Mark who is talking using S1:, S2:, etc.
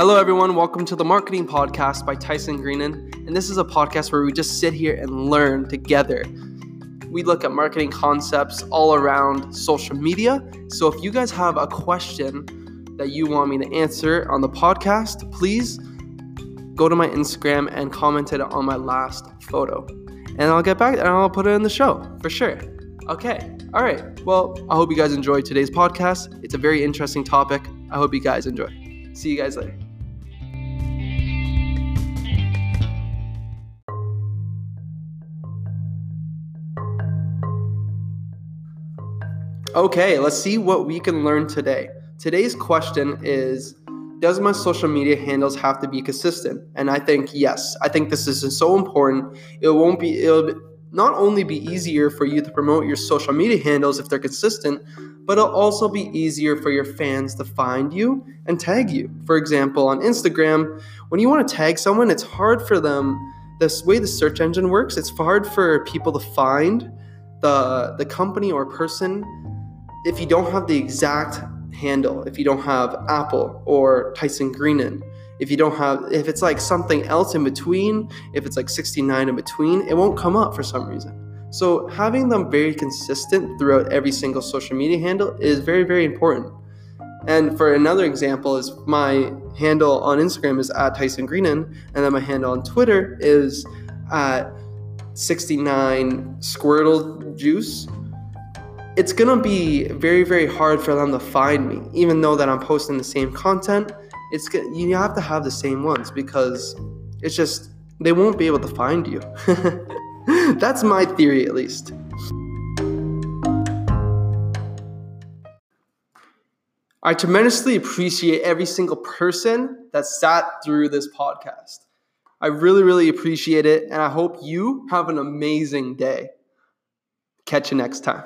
S1: Hello, everyone. Welcome to the Marketing Podcast by Tyson Greenan. And this is a podcast where we just sit here and learn together. We look at marketing concepts all around social media. So if you guys have a question that you want me to answer on the podcast, please go to my Instagram and comment it on my last photo. And I'll get back and I'll put it in the show for sure. Okay. All right. Well, I hope you guys enjoyed today's podcast. It's a very interesting topic. I hope you guys enjoy. See you guys later. Okay, let's see what we can learn today. Today's question is Does my social media handles have to be consistent? And I think yes. I think this is so important. It won't be, it'll not only be easier for you to promote your social media handles if they're consistent, but it'll also be easier for your fans to find you and tag you. For example, on Instagram, when you want to tag someone, it's hard for them. This way the search engine works, it's hard for people to find the the company or person if you don't have the exact handle, if you don't have Apple or Tyson Greenan, if you don't have, if it's like something else in between, if it's like 69 in between, it won't come up for some reason. So having them very consistent throughout every single social media handle is very, very important. And for another example, is my handle on Instagram is at Tyson Greenan, and then my handle on Twitter is at 69 Squirtle Juice it's gonna be very very hard for them to find me. Even though that i'm posting the same content it's you have to have the same ones because it's just they won't be able to find you. That's my theory at least. I tremendously appreciate every single person that sat through this podcast. I really really appreciate it and i hope you have an amazing day. Catch you next time